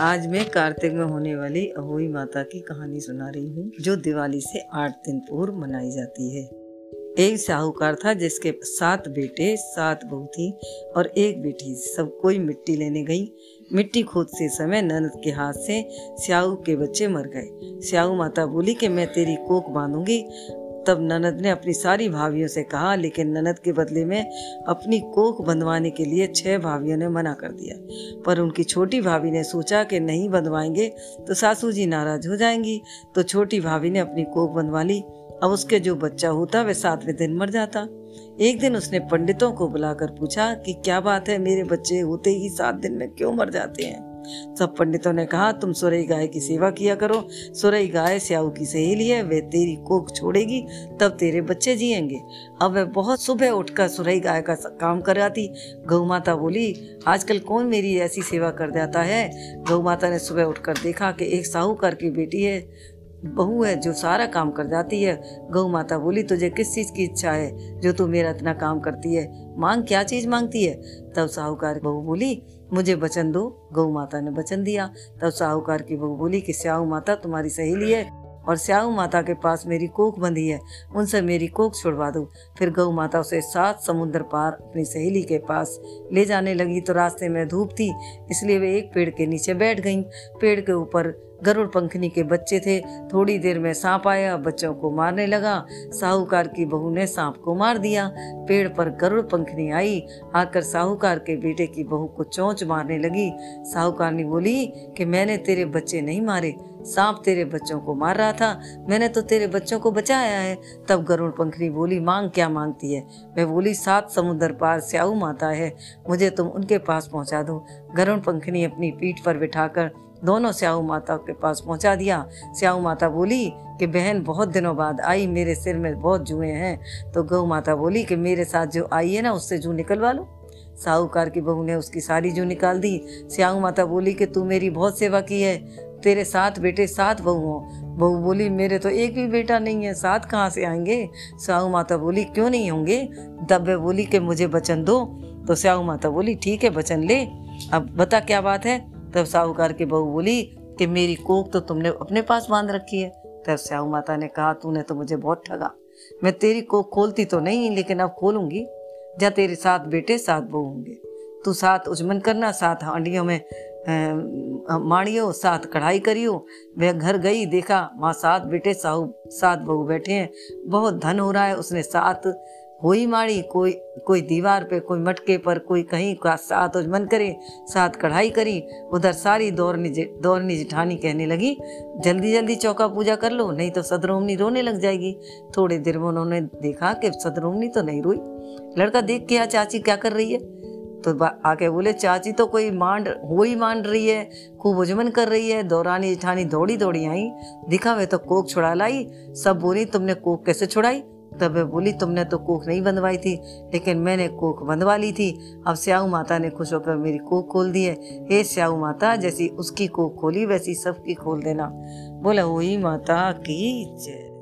आज मैं कार्तिक में होने वाली अहोई माता की कहानी सुना रही हूँ, जो दिवाली से आठ दिन पूर्व मनाई जाती है। एक साहूकार था जिसके सात बेटे, सात बहू थी और एक बेटी, सब कोई मिट्टी लेने गई। मिट्टी खोदते समय ननद के हाथ से स्याऊ के बच्चे मर गए। स्याऊ माता बोली कि मैं तेरी कोक बांधूँगी तब ननद ने अपनी सारी भाभियों से कहा, लेकिन ननद के बदले में अपनी कोख बंधवाने के लिए छह भाभियों ने मना कर दिया। पर उनकी छोटी भाभी ने सोचा कि नहीं बंधवाएँगे तो सासू जी नाराज़ हो जाएँगी। तो छोटी भाभी ने अपनी कोख बंधवा ली। अब उसके जो बच्चा होता, वह सातवें दिन मर जाता। एक दिन उसने पंडितों को बुलाकर पूछा कि क्या बात है, मेरे बच्चे होते ही सात दिन में क्यों मर जाते हैं? सब पंडितों ने कहा, तुम सुरई गाय की सेवा किया करो। सुरई गाय स्याऊ की सहेली है वह तेरी कोख छोड़ेगी, तब तेरे बच्चे जिएँगे अब वह बहुत सुबह उठकर सुरई गाय का काम कर आती। गौ माता बोली, आजकल कौन मेरी ऐसी सेवा कर जाता है? गौ माता ने सुबह उठकर देखा कि एक साहूकार की बेटी है। बहू है जो सारा काम कर जाती है। गौ माता बोली, तुझे किस चीज़ की इच्छा है? जो तू मेरा इतना काम करती है। मांग, क्या चीज़ मांगती है? तब साहूकार बहू बोली, मुझे वचन दो। गौ माता ने वचन दिया। तब साहूकार की बहू बोली कि स्याऊ माता, तुम्हारी सहेली है और स्याऊ माता के पास मेरी कोख बंधी है। उनसे मेरी कोख छुड़वा दो। फिर गौ माता उसे सात समुद्र पार अपनी सहेली के पास ले जाने लगी। तो रास्ते में धूप थी, इसलिए वे एक पेड़ के नीचे बैठ गईं। पेड़ के ऊपर गरुड़ पंखनी के बच्चे थे। थोड़ी देर में सांप आया, बच्चों को मारने लगा। साहूकार की बहू ने सांप को मार दिया। पेड़ पर गरुड़ पंखनी आई, आकर साहूकार के बेटे की बहू को चोंच मारने लगी। साहूकार ने बोली, कि मैंने तेरे बच्चे नहीं मारे। सांप तेरे बच्चों को मार रहा था। मैंने तो तेरे बच्चों को बचाया है। तब गरुड़ पंखनी बोली, मांग क्या मांगती है? मैं बोली, सात समुद्र पार स्याऊ माता है। मुझे तुम उनके पास पहुँचा दो। गरुड़ पंखनी अपनी पीठ पर बिठाकर दोनों स्याऊ माता के पास पहुँचा दिया। स्याऊ माता बोली कि, बहन, बहुत दिनों बाद आई, मेरे सिर में बहुत जुए हैं। तो गौ माता बोली कि, मेरे साथ जो आई है ना, उससे जू निकलवा लो। साहूकार की बहू ने उसकी सारी जू निकाल दी। स्याऊ माता बोली कि, तू मेरी बहुत सेवा की है। तेरे सात बेटे सात बहू हो। बहू बोली, मेरे तो एक भी बेटा नहीं है, सात कहाँ से आएँगे? साहू माता बोली, क्यों नहीं होंगे? तब वह बोली कि, मुझे बचन दो। तो स्याऊ माता बोली, ठीक है बचन ले। अब बता क्या बात है? तब साहूकार की बहू बोली कि मेरी कोक तो तुमने अपने पास बाँध रखी है। तब स्याऊ माता ने कहा, तूने तो मुझे बहुत ठगा। मैं तेरी कोक खोलती तो नहीं, लेकिन अब खोलूँगी। जा तेरे साथ बेटे, सात बहू होंगे। तू सात उजमन करना साथ हांडियों में माणियो साथ कढ़ाई करियो। वह घर गई, देखा वहाँ सात बेटे, साहू, सात बहू बैठे हैं। बहुत धन हो रहा है, उसने सात हुई माड़ी, कोई कोई दीवार पे, कोई मटके पर, कोई कहीं का साथ मन करे, साथ कढ़ाई करी, उधर सारी दौड़नी दौड़नी जिठानी कहने लगी, जल्दी जल्दी चौका पूजा कर लो, नहीं तो सदरोमनी रोने लग जाएगी। थोड़ी देर में उन्होंने देखा कि सदरोमनी तो नहीं रोई। लड़का देख के चाची, क्या कर रही है? तो आके बोले, चाची तो कोई मांड हो ही मांड रही है, खूब उजमन कर रही है, दौरानी जिठानी दौड़ी दौड़ी आई दिखा वे तो कोक छुड़ा लाई, सब बोली, तुमने कोक कैसे छुड़ाई? तब वह बोली, तुमने तो कोख नहीं बंधवाई थी, लेकिन मैंने कोख बंधवा ली थी। अब स्याऊ माता ने खुश होकर मेरी कोख खोल दी है। हे स्याऊ माता, जैसी उसकी कोख खोली, वैसी सबकी खोल देना। बोला वही माता की जय।